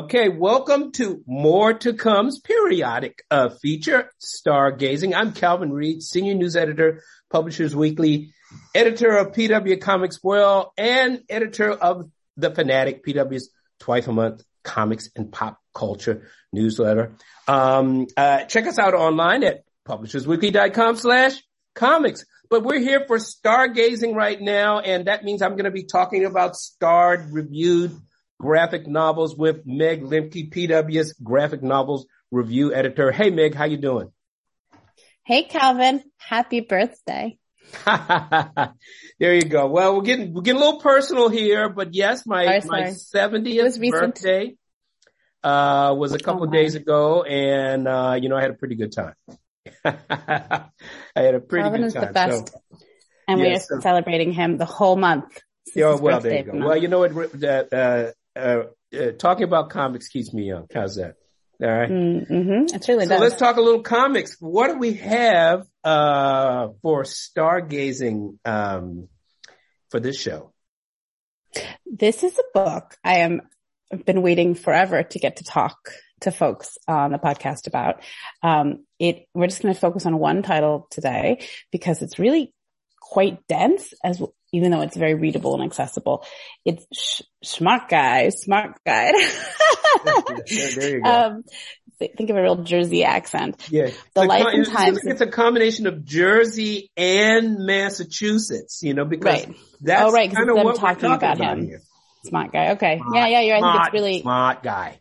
Okay, welcome to More to Come's periodic uh, feature, Stargazing. I'm Calvin Reed, Senior News Editor, Publishers Weekly, editor of PW Comics World, and editor of The Fanatic, PW's twice a month comics and pop culture newsletter. Um, uh, check us out online at publishersweekly.com slash comics. But we're here for stargazing right now, and that means I'm going to be talking about starred, reviewed, graphic novels with Meg Lemke, PW's graphic novels review editor. Hey, Meg, how you doing? Hey, Calvin. Happy birthday. there you go. Well, we're getting, we're getting a little personal here, but yes, my, my 70th birthday, uh, was a couple oh, of days ago and, uh, you know, I had a pretty good time. I had a pretty Calvin good is time. the best. So, and we are so, celebrating him the whole month. Yeah, well, there you go. Well, you know what, uh, uh, uh, talking about comics keeps me young. How's that? All right. Mm-hmm. It really so does. let's talk a little comics. What do we have uh, for stargazing um, for this show? This is a book I am I've been waiting forever to get to talk to folks on the podcast about. Um, it we're just going to focus on one title today because it's really quite dense as even though it's very readable and accessible. It's sh- smart guy, smart guy. there you go. Um, think of a real Jersey accent. Yeah. The, life and times. It's a combination of Jersey and Massachusetts, you know, because right. that's oh, right, kind of what talking, talking about, about him. Here. Smart guy. Okay. Smart, yeah, yeah, you're, I think it's really. Smart guy.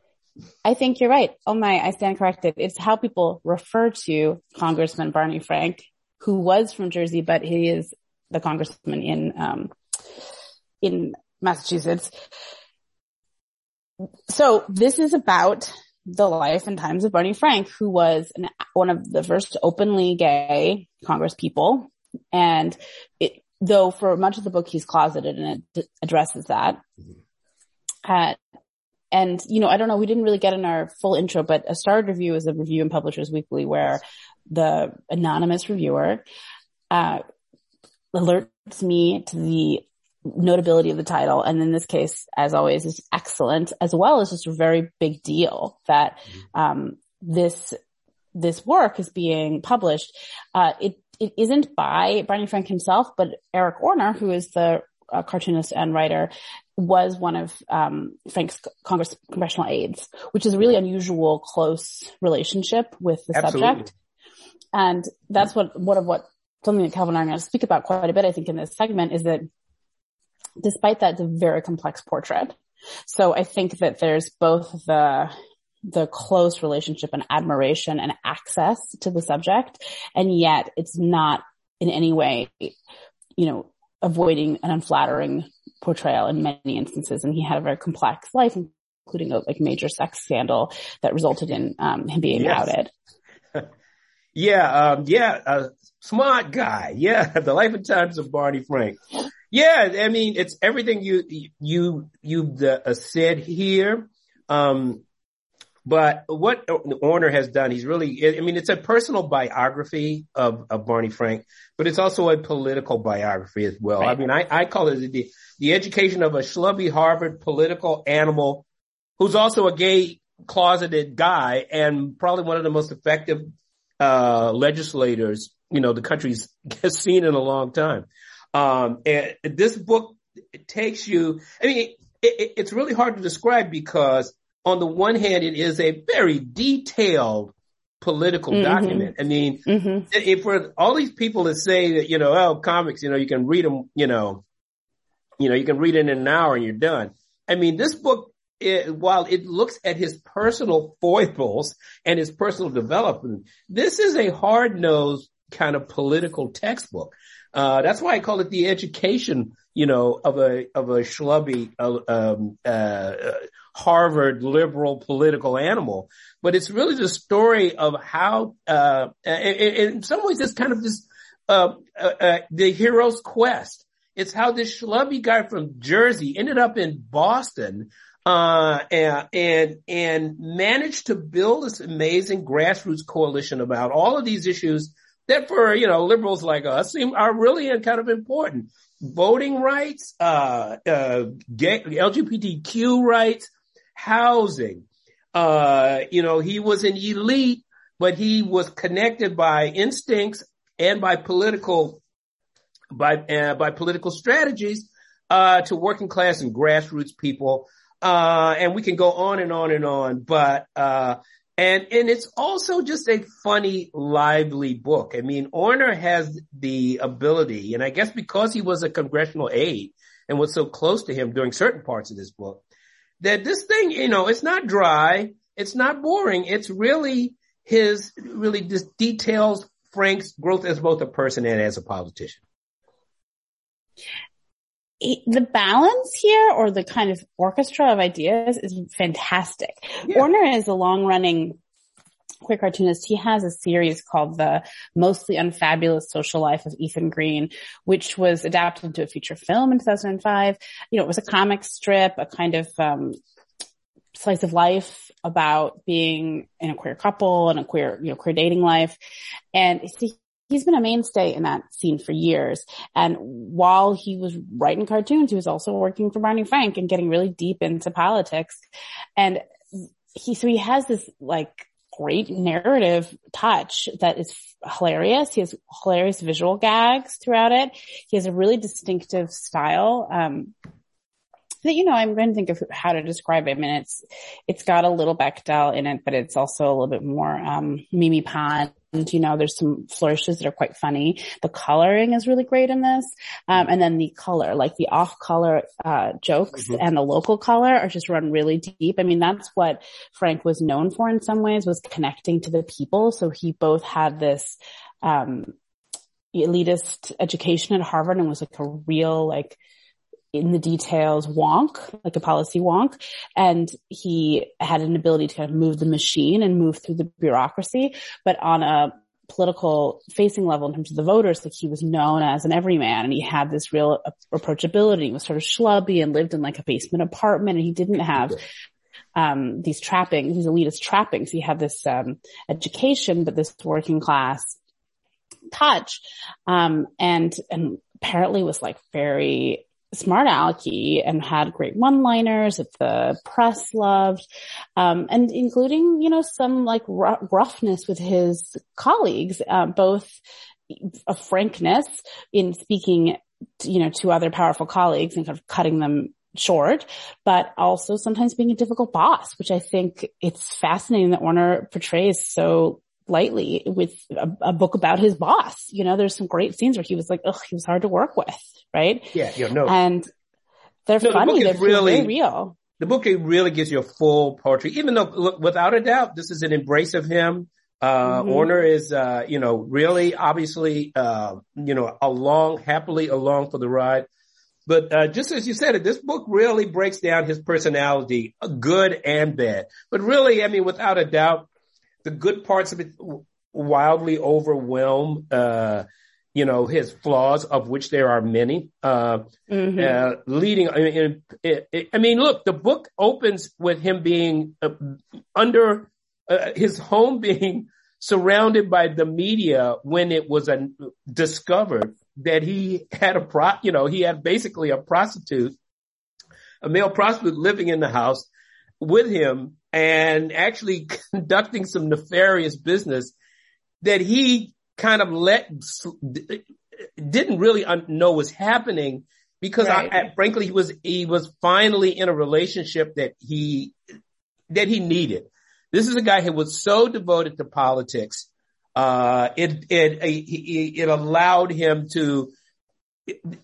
I think you're right. Oh my, I stand corrected. It's how people refer to Congressman Barney Frank, who was from Jersey, but he is the congressman in, um, in Massachusetts. So this is about the life and times of Barney Frank, who was an, one of the first openly gay Congress people. And it, though for much of the book he's closeted and it addresses that. Uh, and you know, I don't know, we didn't really get in our full intro, but a starred review is a review in Publishers Weekly where the anonymous reviewer, uh, alerts me to the notability of the title. And in this case, as always, is excellent, as well as just a very big deal that, um, this, this work is being published. Uh, it, it isn't by Barney Frank himself, but Eric Orner, who is the uh, cartoonist and writer, was one of um, Frank's Congress congressional aides, which is a really unusual close relationship with the Absolutely. subject. And that's what one of what something that Calvin and I are going to speak about quite a bit, I think, in this segment is that despite that, it's a very complex portrait. So I think that there's both the the close relationship and admiration and access to the subject, and yet it's not in any way, you know, avoiding an unflattering portrayal in many instances. And he had a very complex life, including a like major sex scandal that resulted in um, him being Yes. outed. Yeah, um, yeah, a smart guy. Yeah, the life and times of Barney Frank. Yeah, I mean, it's everything you, you, you uh, said here. Um, but what Orner has done, he's really, I mean, it's a personal biography of, of Barney Frank, but it's also a political biography as well. I mean, I, I call it the, the education of a schlubby Harvard political animal who's also a gay closeted guy and probably one of the most effective, uh, legislators, you know, the country's seen in a long time. Um, and this book takes you, I mean, it, it, it's really hard to describe because on the one hand, it is a very detailed political Mhm. document. I mean, hmm if for all these people that say that, you know, oh, comics, you know, you can read them, you know, you know, you can read it in an hour and you're done. I mean, this book, it, while it looks at his personal foibles and his personal development, this is a hard nosed kind of political textbook. Uh, that's why I call it the education, you know, of a, of a schlubby, uh, um, uh, Harvard liberal political animal. But it's really the story of how, uh, in, in some ways it's kind of this, uh, uh, the hero's quest. It's how this schlubby guy from Jersey ended up in Boston, uh, and, and, and managed to build this amazing grassroots coalition about all of these issues that for, you know, liberals like us seem are really kind of important. Voting rights, uh, uh, gay, LGBTQ rights, housing, Uh, you know, he was an elite, but he was connected by instincts and by political, by, uh, by political strategies, uh, to working class and grassroots people. Uh, and we can go on and on and on, but, uh, and, and it's also just a funny, lively book. I mean, Orner has the ability, and I guess because he was a congressional aide and was so close to him during certain parts of this book, that this thing, you know, it's not dry. It's not boring. It's really his, really just details Frank's growth as both a person and as a politician the balance here or the kind of orchestra of ideas is fantastic. Yeah. Orner is a long running queer cartoonist. He has a series called The Mostly Unfabulous Social Life of Ethan Green, which was adapted into a feature film in 2005. You know, it was a comic strip, a kind of, um, slice of life about being in a queer couple and a queer, you know, queer dating life. And see, he's been a mainstay in that scene for years. And while he was writing cartoons, he was also working for Barney Frank and getting really deep into politics. And he, so he has this like great narrative touch that is hilarious. He has hilarious visual gags throughout it. He has a really distinctive style. Um, you know, I'm going to think of how to describe it. I mean, it's, it's got a little Bechdel in it, but it's also a little bit more, um, Mimi Pond you know, there's some flourishes that are quite funny. The coloring is really great in this. Um, and then the color, like the off color, uh, jokes mm-hmm. and the local color are just run really deep. I mean, that's what Frank was known for in some ways was connecting to the people. So he both had this, um, elitist education at Harvard and was like a real, like, in the details wonk, like a policy wonk. And he had an ability to kind of move the machine and move through the bureaucracy, but on a political facing level in terms of the voters, like he was known as an everyman and he had this real approachability. He was sort of schlubby and lived in like a basement apartment and he didn't have um, these trappings, these elitist trappings. He had this um, education, but this working class touch, um, and and apparently was like very smart alecky and had great one-liners that the press loved, um, and including, you know, some like roughness with his colleagues, uh, both a frankness in speaking, you know, to other powerful colleagues and kind of cutting them short, but also sometimes being a difficult boss, which I think it's fascinating that Orner portrays so lightly with a, a, book about his boss. You know, there's some great scenes where he was like, ugh, he was hard to work with, right? Yeah, yeah, no. And they're no, funny. The they're really real. The book really gives you a full portrait, even though, look, without a doubt, this is an embrace of him. Uh, mm-hmm. Orner is, uh, you know, really obviously, uh, you know, along, happily along for the ride. But, uh, just as you said it, this book really breaks down his personality, good and bad. But really, I mean, without a doubt, the good parts of it wildly overwhelm, uh, you know, his flaws, of which there are many, uh, mm-hmm. uh, leading, I mean, it, it, I mean, look, the book opens with him being uh, under uh, his home being surrounded by the media when it was a, discovered that he had a pro, you know, he had basically a prostitute, a male prostitute living in the house with him and actually conducting some nefarious business that he kind of let, didn't really know was happening because right. I, frankly, he was, he was finally in a relationship that he, that he needed. This is a guy who was so devoted to politics. Uh, it, it, it allowed him to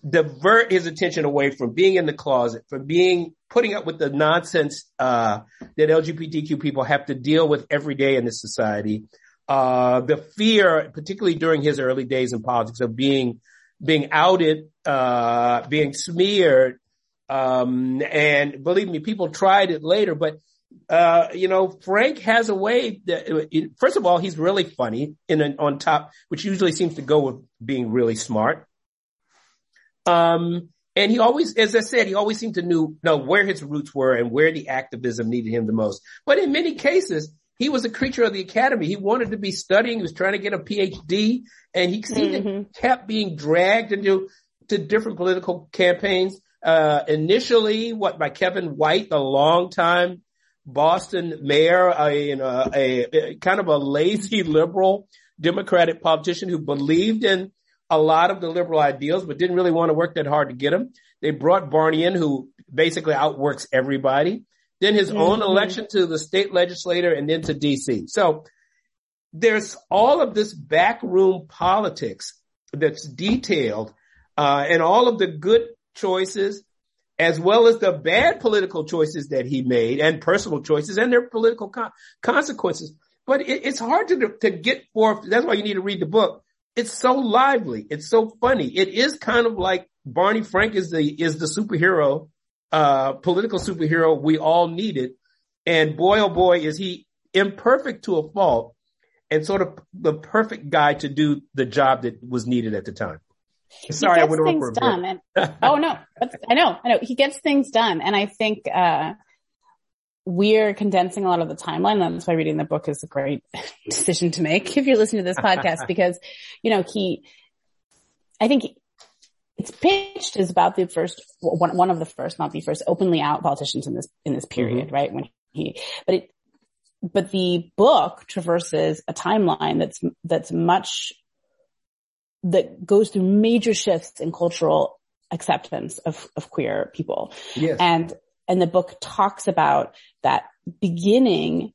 divert his attention away from being in the closet, from being putting up with the nonsense uh, that LGBTQ people have to deal with every day in this society. Uh, the fear, particularly during his early days in politics, of being being outed, uh, being smeared, um, and believe me, people tried it later, but. Uh, you know, Frank has a way that, first of all, he's really funny in an, on top, which usually seems to go with being really smart. Um, and he always, as I said, he always seemed to knew, know where his roots were and where the activism needed him the most. But in many cases, he was a creature of the academy. He wanted to be studying. He was trying to get a PhD and he seemed mm-hmm. to kept being dragged into to different political campaigns. Uh, initially, what by Kevin White, the longtime Boston mayor, a, you know, a, a kind of a lazy liberal Democratic politician who believed in a lot of the liberal ideals, but didn't really want to work that hard to get them. They brought Barney in who basically outworks everybody. Then his mm-hmm. own election to the state legislator and then to DC. So there's all of this backroom politics that's detailed, uh, and all of the good choices as well as the bad political choices that he made and personal choices and their political con- consequences. But it, it's hard to, to get forth. That's why you need to read the book. It's so lively. It's so funny. It is kind of like Barney Frank is the, is the superhero, uh, political superhero we all needed. And boy, oh boy, is he imperfect to a fault and sort of the perfect guy to do the job that was needed at the time. Sorry, I went over things done. And, oh no, I know, I know. He gets things done, and I think uh, we're condensing a lot of the timeline. That's why reading the book is a great decision to make if you're listening to this podcast, because you know he. I think it's pitched as about the first one, one of the first, not the first, openly out politicians in this in this period, mm-hmm. right? When he, but it, but the book traverses a timeline that's that's much that goes through major shifts in cultural acceptance of, of queer people. Yes. And, and the book talks about that beginning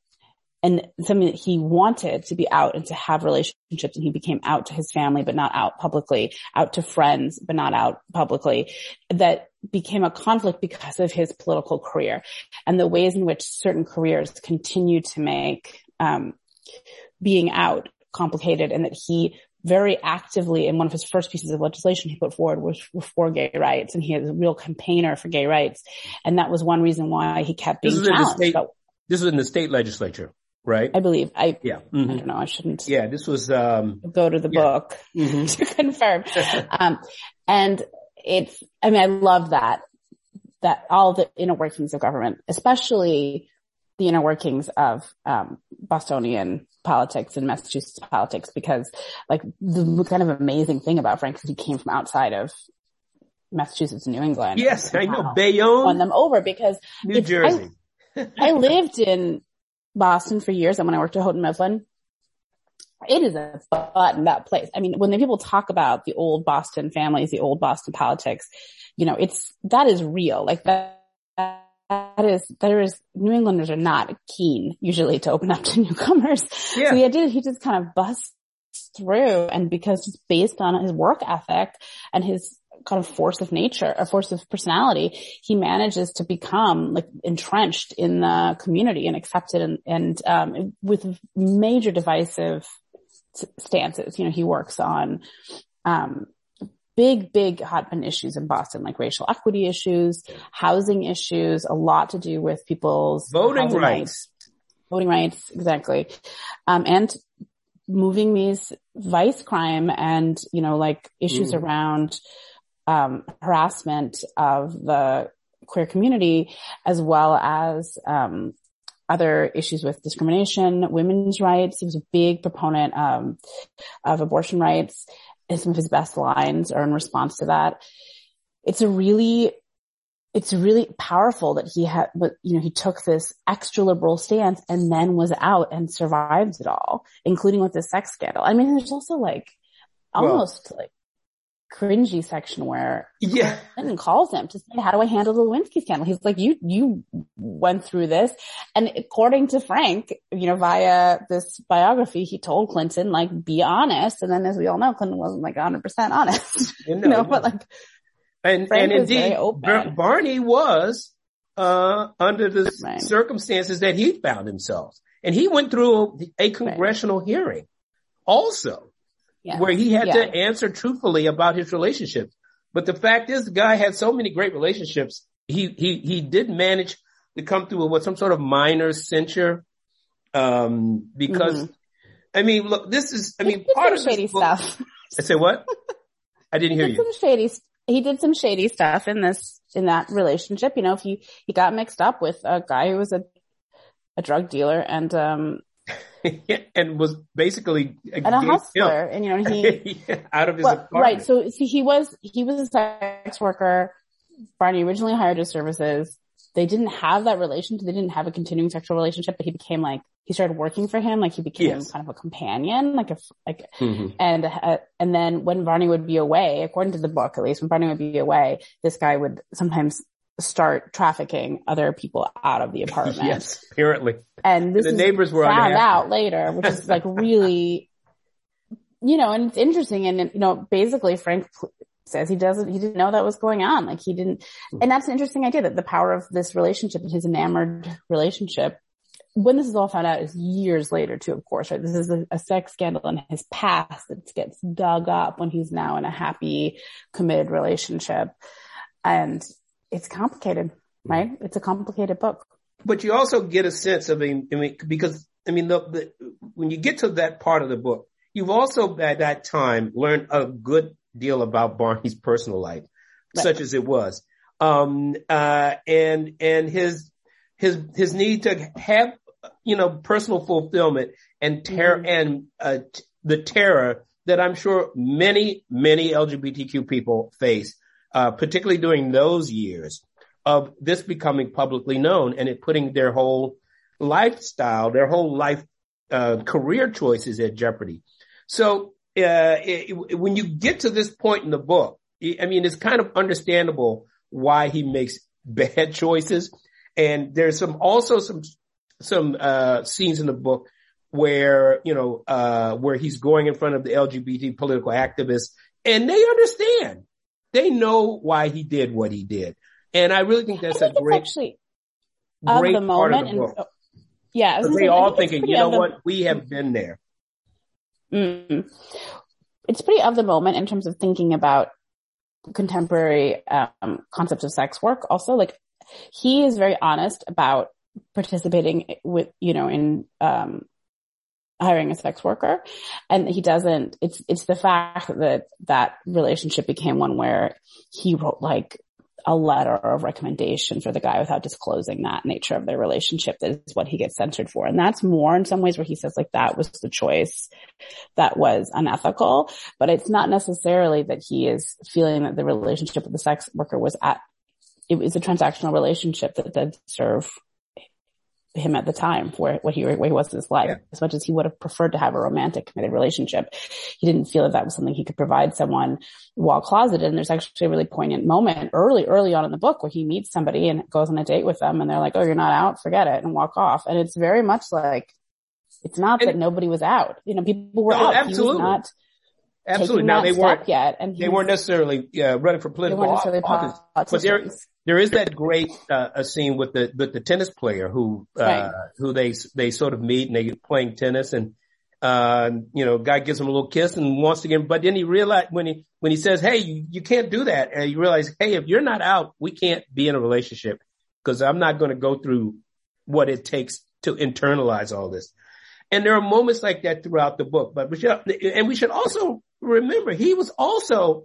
and something that he wanted to be out and to have relationships and he became out to his family, but not out publicly, out to friends, but not out publicly that became a conflict because of his political career and the ways in which certain careers continue to make, um, being out complicated and that he very actively in one of his first pieces of legislation he put forward was for gay rights and he is a real campaigner for gay rights. And that was one reason why he kept being this challenged. State, this was in the state legislature, right? I believe. I, yeah. Mm-hmm. I don't know. I shouldn't. Yeah. This was, um, go to the yeah. book mm-hmm. to confirm. um, and it's, I mean, I love that, that all the inner workings of government, especially the inner workings of, um, Bostonian politics and Massachusetts politics because like the kind of amazing thing about Frank is he came from outside of Massachusetts and New England. Yes, I know. Bayonne. Won them over because New Jersey. I, I, lived in Boston for years and when I worked at Houghton Mifflin, it is a buttoned up place. I mean, when the people talk about the old Boston families, the old Boston politics, you know, it's, that is real. Like that, that is, there is, New Englanders are not keen usually to open up to newcomers. Yeah. So the idea that he just kind of busts through and because just based on his work ethic and his kind of force of nature, a force of personality, he manages to become like entrenched in the community and accepted and, and, um, with major divisive stances. You know, he works on, um, big, big hot button issues in Boston, like racial equity issues, housing issues, a lot to do with people's voting rights. rights. Voting rights, exactly. Um, and moving these vice crime and, you know, like issues mm. around, um, harassment of the queer community as well as, um, other issues with discrimination, women's rights. He was a big proponent um, of abortion rights and some of his best lines are in response to that. It's a really, it's really powerful that he had, but you know, he took this extra liberal stance and then was out and survived it all, including with the sex scandal. I mean, there's also like almost well, like cringy section where yeah. Clinton calls him to say, how do I handle the Lewinsky scandal? He's like, you, you went through this. And according to Frank, you know, via this biography, he told Clinton, like, be honest. And then as we all know, Clinton wasn't like 100% honest, you know, you know but like, and, Frank and indeed, Barney was, uh, under the right. circumstances that he found himself. And he went through a congressional right. hearing also yeah. where he had yeah. to answer truthfully about his relationships. But the fact is the guy had so many great relationships. He, he, he did manage to come through with some sort of minor censure. Um, because mm-hmm. I mean, look, this is, I mean, part of shady book, stuff. I say what? I didn't hear you. Some shady, he did some shady stuff in this, in that relationship. You know, if he, he got mixed up with a guy who was a, a drug dealer and, um, and was basically and a hustler, and you know he out of his well, apartment. right. So see, he was he was a sex worker. Barney originally hired his services. they didn't have that relationship. They didn't have a continuing sexual relationship, but he became like, he started working for him. Like he became yes. kind of a companion, like a, like, mm-hmm. and, uh, and then when Barney would be away, according to the book, at least when Barney would be away, this guy would sometimes start trafficking other people out of the apartment. yes, apparently. And this the neighbors were found out later, which is like really, you know, and it's interesting. And, you know, basically Frank says he doesn't, he didn't know that was going on. Like he didn't, and that's an interesting idea that the power of this relationship and his enamored relationship, when this is all found out is years later too, of course, right? This is a, a sex scandal in his past that gets dug up when he's now in a happy, committed relationship. And it's complicated, right? It's a complicated book. But you also get a sense of, I mean, because, I mean, the, the, when you get to that part of the book, you've also at that time learned a good deal about Barney's personal life, right. such as it was. Um, uh, and, and his, his, his need to have, you know, personal fulfillment and terror mm-hmm. and, uh, t- the terror that I'm sure many, many LGBTQ people face, uh, particularly during those years of this becoming publicly known and it putting their whole lifestyle, their whole life, uh, career choices at jeopardy. So uh, it, when you get to this point in the book, I mean, it's kind of understandable why he makes bad choices. And there's some, also some, some, uh, scenes in the book where, you know, uh, where he's going in front of the LGBT political activists and they understand. They know why he did what he did. And I really think that's think a great, actually great of the part of the book. And, yeah. They all thinking, you know what? We have been there. Mm. It's pretty of the moment in terms of thinking about contemporary um, concepts of sex work. Also, like he is very honest about participating with, you know, in um, hiring a sex worker, and he doesn't. It's it's the fact that that relationship became one where he wrote like a letter of recommendation for the guy without disclosing that nature of their relationship that is what he gets censored for. And that's more in some ways where he says like that was the choice that was unethical, but it's not necessarily that he is feeling that the relationship with the sex worker was at, it was a transactional relationship that did serve him at the time for what he, where he was in his life. Yeah. As much as he would have preferred to have a romantic committed relationship, he didn't feel that that was something he could provide someone while closeted. And there's actually a really poignant moment early, early on in the book where he meets somebody and goes on a date with them and they're like, Oh, you're not out. Forget it and walk off. And it's very much like, it's not and, that nobody was out. You know, people were no, out. Absolutely. not Absolutely. Now they weren't yet, and they weren't necessarily uh, running for political office. But there, there is that great uh, scene with the with the tennis player who uh, right. who they they sort of meet and they're playing tennis and uh, you know guy gives him a little kiss and wants to get him, but then he realized when he when he says hey you, you can't do that and you realize hey if you're not out we can't be in a relationship because I'm not going to go through what it takes to internalize all this. And there are moments like that throughout the book, but we should, and we should also remember he was also,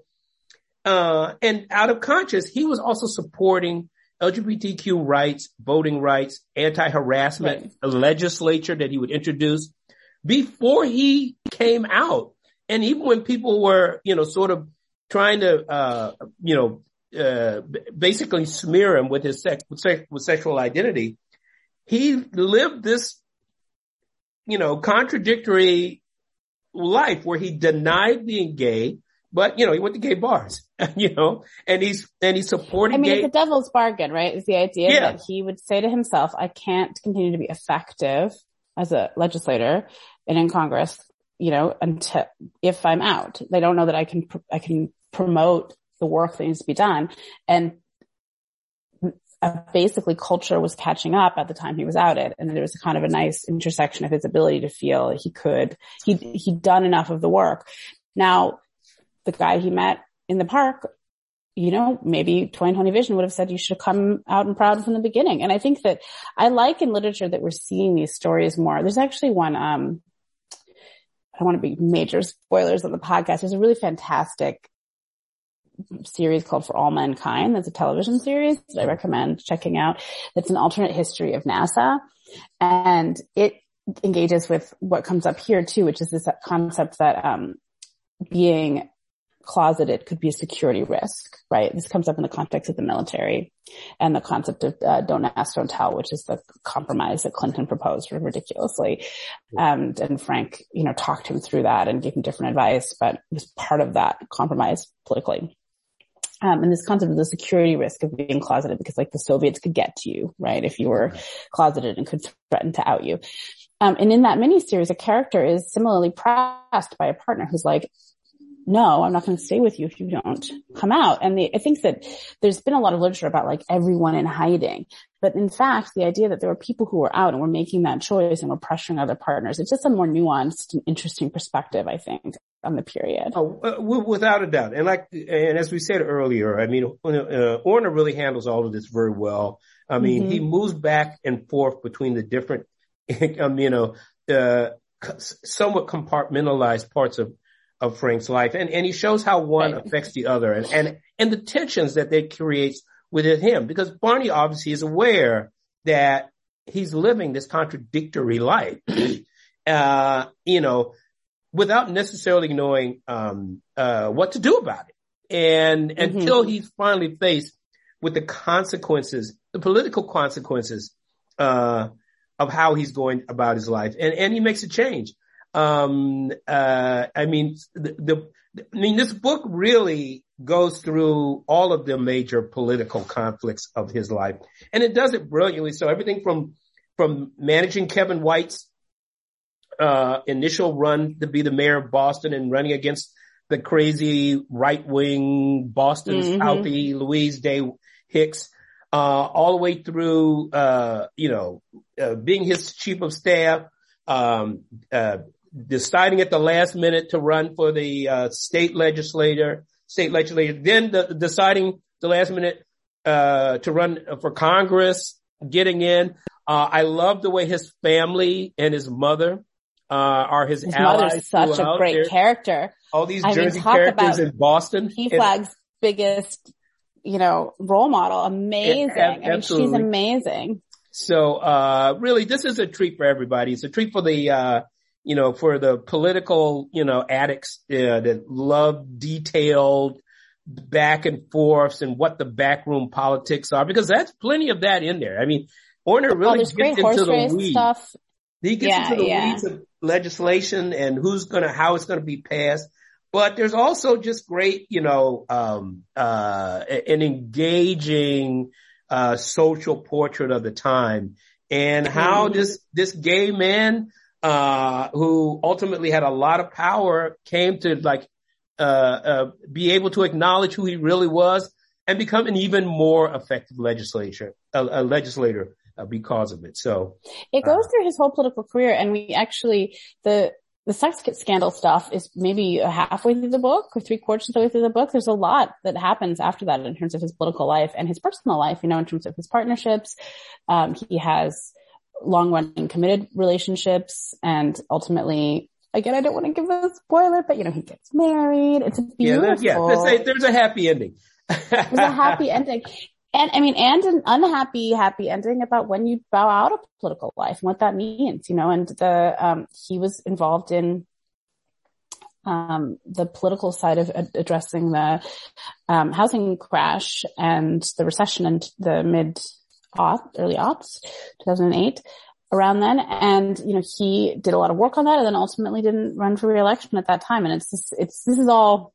uh, and out of conscience, he was also supporting LGBTQ rights, voting rights, anti-harassment right. legislature that he would introduce before he came out. And even when people were, you know, sort of trying to, uh, you know, uh, basically smear him with his sex, with, sex, with sexual identity, he lived this you know, contradictory life where he denied being gay, but you know, he went to gay bars, you know, and he's, and he's supporting I mean, gay- it's a devil's bargain, right? Is the idea yeah. that he would say to himself, I can't continue to be effective as a legislator and in Congress, you know, until, if I'm out, they don't know that I can, I can promote the work that needs to be done. And uh, basically culture was catching up at the time he was outed. And there was kind of a nice intersection of his ability to feel he could, he, he'd done enough of the work. Now, the guy he met in the park, you know, maybe 2020 Vision would have said you should have come out and proud from the beginning. And I think that I like in literature that we're seeing these stories more. There's actually one, um, I don't want to be major spoilers on the podcast. There's a really fantastic series called For All Mankind. That's a television series that I recommend checking out. It's an alternate history of NASA and it engages with what comes up here too, which is this concept that, um, being closeted could be a security risk, right? This comes up in the context of the military and the concept of uh, don't ask, don't tell, which is the compromise that Clinton proposed ridiculously. And, and Frank, you know, talked him through that and gave him different advice, but was part of that compromise politically. Um, and this concept of the security risk of being closeted because like the Soviets could get to you, right? If you were closeted and could threaten to out you. Um, and in that miniseries, a character is similarly pressed by a partner who's like, no, I'm not going to stay with you if you don't come out. And the, I think that there's been a lot of literature about like everyone in hiding, but in fact, the idea that there were people who were out and were making that choice and were pressuring other partners, it's just a more nuanced and interesting perspective, I think, on the period. Oh, uh, without a doubt. And like, and as we said earlier, I mean, uh, Orner really handles all of this very well. I mean, mm-hmm. he moves back and forth between the different, um, you know, uh, somewhat compartmentalized parts of of Frank's life. And, and he shows how one right. affects the other and, and, and the tensions that that creates within him because Barney obviously is aware that he's living this contradictory life, uh, you know, without necessarily knowing, um, uh, what to do about it. And mm-hmm. until he's finally faced with the consequences, the political consequences, uh, of how he's going about his life. And, and he makes a change. Um, uh, I mean, the, the, I mean, this book really goes through all of the major political conflicts of his life and it does it brilliantly. So everything from, from managing Kevin White's, uh, initial run to be the mayor of Boston and running against the crazy right wing Boston's mm-hmm. Louise Day Hicks, uh, all the way through, uh, you know, uh, being his chief of staff, um, uh, deciding at the last minute to run for the uh, state legislator, state legislator, then the, deciding the last minute uh, to run for Congress, getting in. Uh, I love the way his family and his mother uh, are his, his allies. Mother's such a great there. character. All these I Jersey mean, characters in Boston. He Flag's biggest, you know, role model. Amazing. I mean, she's amazing. So, uh, really, this is a treat for everybody. It's a treat for the, uh, you know, for the political, you know, addicts uh, that love detailed back and forths and what the backroom politics are, because that's plenty of that in there. I mean, Orner really oh, gets into the weeds. Stuff. He gets yeah, into the yeah. weeds of legislation and who's gonna, how it's gonna be passed. But there's also just great, you know, um, uh, an engaging, uh, social portrait of the time and how mm-hmm. this, this gay man, uh, who ultimately had a lot of power came to like, uh, uh, be able to acknowledge who he really was and become an even more effective legislature, a, a legislator uh, because of it. So it goes uh, through his whole political career and we actually, the, the sex scandal stuff is maybe halfway through the book or three quarters of the way through the book. There's a lot that happens after that in terms of his political life and his personal life, you know, in terms of his partnerships. Um, he has, long running committed relationships and ultimately again, I don't want to give a spoiler, but you know, he gets married. It's a beautiful. Yeah, yeah. Say, there's a happy ending. there's a happy ending. And I mean, and an unhappy, happy ending about when you bow out of political life and what that means, you know, and the, um, he was involved in, um, the political side of addressing the, um, housing crash and the recession in the mid early aughts, 2008, around then. And, you know, he did a lot of work on that and then ultimately didn't run for reelection at that time. And it's just, it's, this is all,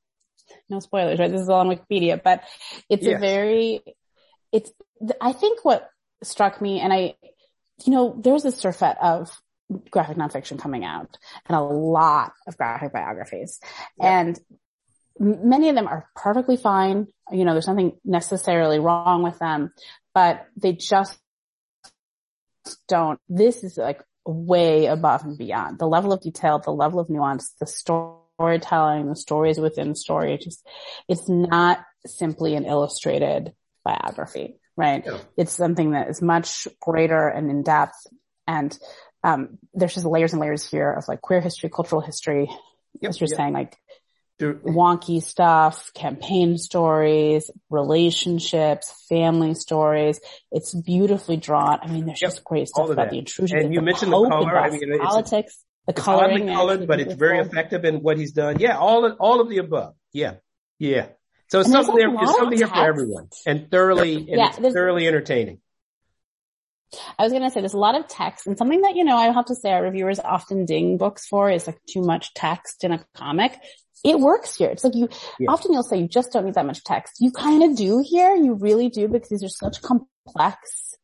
no spoilers, right? This is all on Wikipedia, but it's yes. a very, it's, I think what struck me and I, you know, there's a surfeit of graphic nonfiction coming out and a lot of graphic biographies and many of them are perfectly fine. You know, there's nothing necessarily wrong with them, but they just don't, this is like way above and beyond the level of detail, the level of nuance, the storytelling, the stories within the story. It just, it's not simply an illustrated biography, right? Yeah. It's something that is much greater and in depth. And, um, there's just layers and layers here of like queer history, cultural history, yep, as you're yep. saying, like wonky stuff, campaign stories, relationships, family stories. It's beautifully drawn. I mean, there's yep, just great stuff about that. the intrusion. And you the mentioned the color. I mean, politics, the coloring. colored, but it's very effective in what he's done. Yeah, all of, all of the above. Yeah. Yeah. So it's something there, it's something here for everyone and thoroughly, and yeah, thoroughly entertaining. I was going to say there's a lot of text and something that, you know, I have to say our reviewers often ding books for is like too much text in a comic. It works here. It's like you, yeah. often you'll say you just don't need that much text. You kind of do here. You really do because these are such complex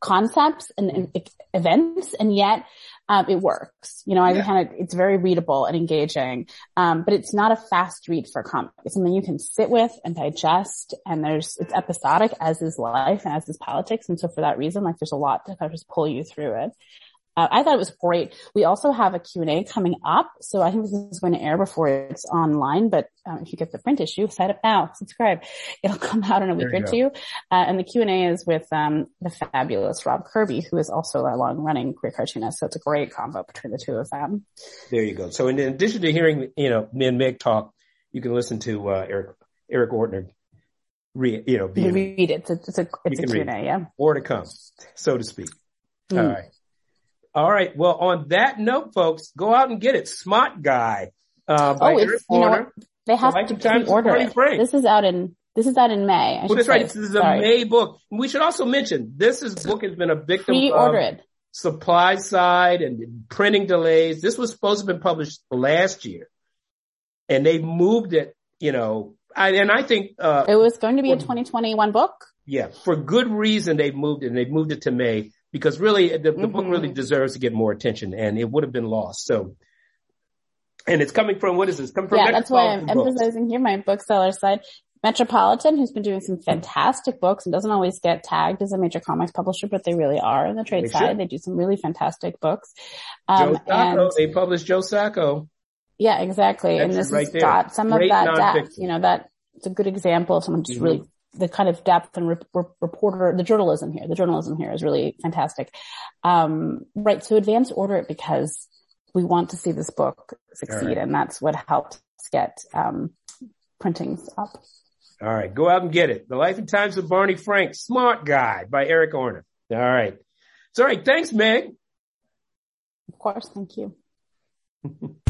concepts and, and events and yet um, it works. You know, I yeah. kind of, it's very readable and engaging. Um, but it's not a fast read for a comic. It's something you can sit with and digest and there's, it's episodic as is life and as is politics. And so for that reason, like there's a lot to kind of just pull you through it. Uh, I thought it was great. We also have a Q&A coming up. So I think this is going to air before it's online, but um, if you get the print issue, sign up now, subscribe. It'll come out in a week or go. two. Uh, and the Q&A is with um, the fabulous Rob Kirby, who is also a long-running queer cartoonist. So it's a great combo between the two of them. There you go. So in addition to hearing, you know, me and Meg talk, you can listen to uh, Eric Eric Orner read, you know, be read it. It's a, it's a, it's a Q&A, yeah. More to come, so to speak. Mm. All right. All right. Well, on that note, folks, go out and get it. Smart Guy. Uh, by oh, Eric you know They have to pre-order it. This is out in this is out in May. I well, that's say. right. This is Sorry. a May book. We should also mention this is book has been a victim Pre-order of it. supply side and printing delays. This was supposed to have been published last year, and they moved it. You know, I, and I think uh, it was going to be for, a 2021 book. Yeah, for good reason they've moved it. and They've moved it to May because really the, the mm-hmm. book really mm-hmm. deserves to get more attention and it would have been lost. So, and it's coming from, what is this? Coming from yeah, that's why I'm books. emphasizing here my bookseller side. Metropolitan, who's been doing some fantastic books and doesn't always get tagged as a major comics publisher, but they really are in the trade they side. Should. They do some really fantastic books. Um, Joe Sacco, they published Joe Sacco. Yeah, exactly. That's and this right has there. got some Great of that depth, you know, that it's a good example of someone just mm-hmm. really the kind of depth and re- reporter, the journalism here, the journalism here is really fantastic. Um, right. So advance order it because we want to see this book succeed right. and that's what helped get, um, printings up. All right. Go out and get it. The Life and Times of Barney Frank, Smart Guy by Eric Orner. All right. All right. Thanks, Meg. Of course. Thank you.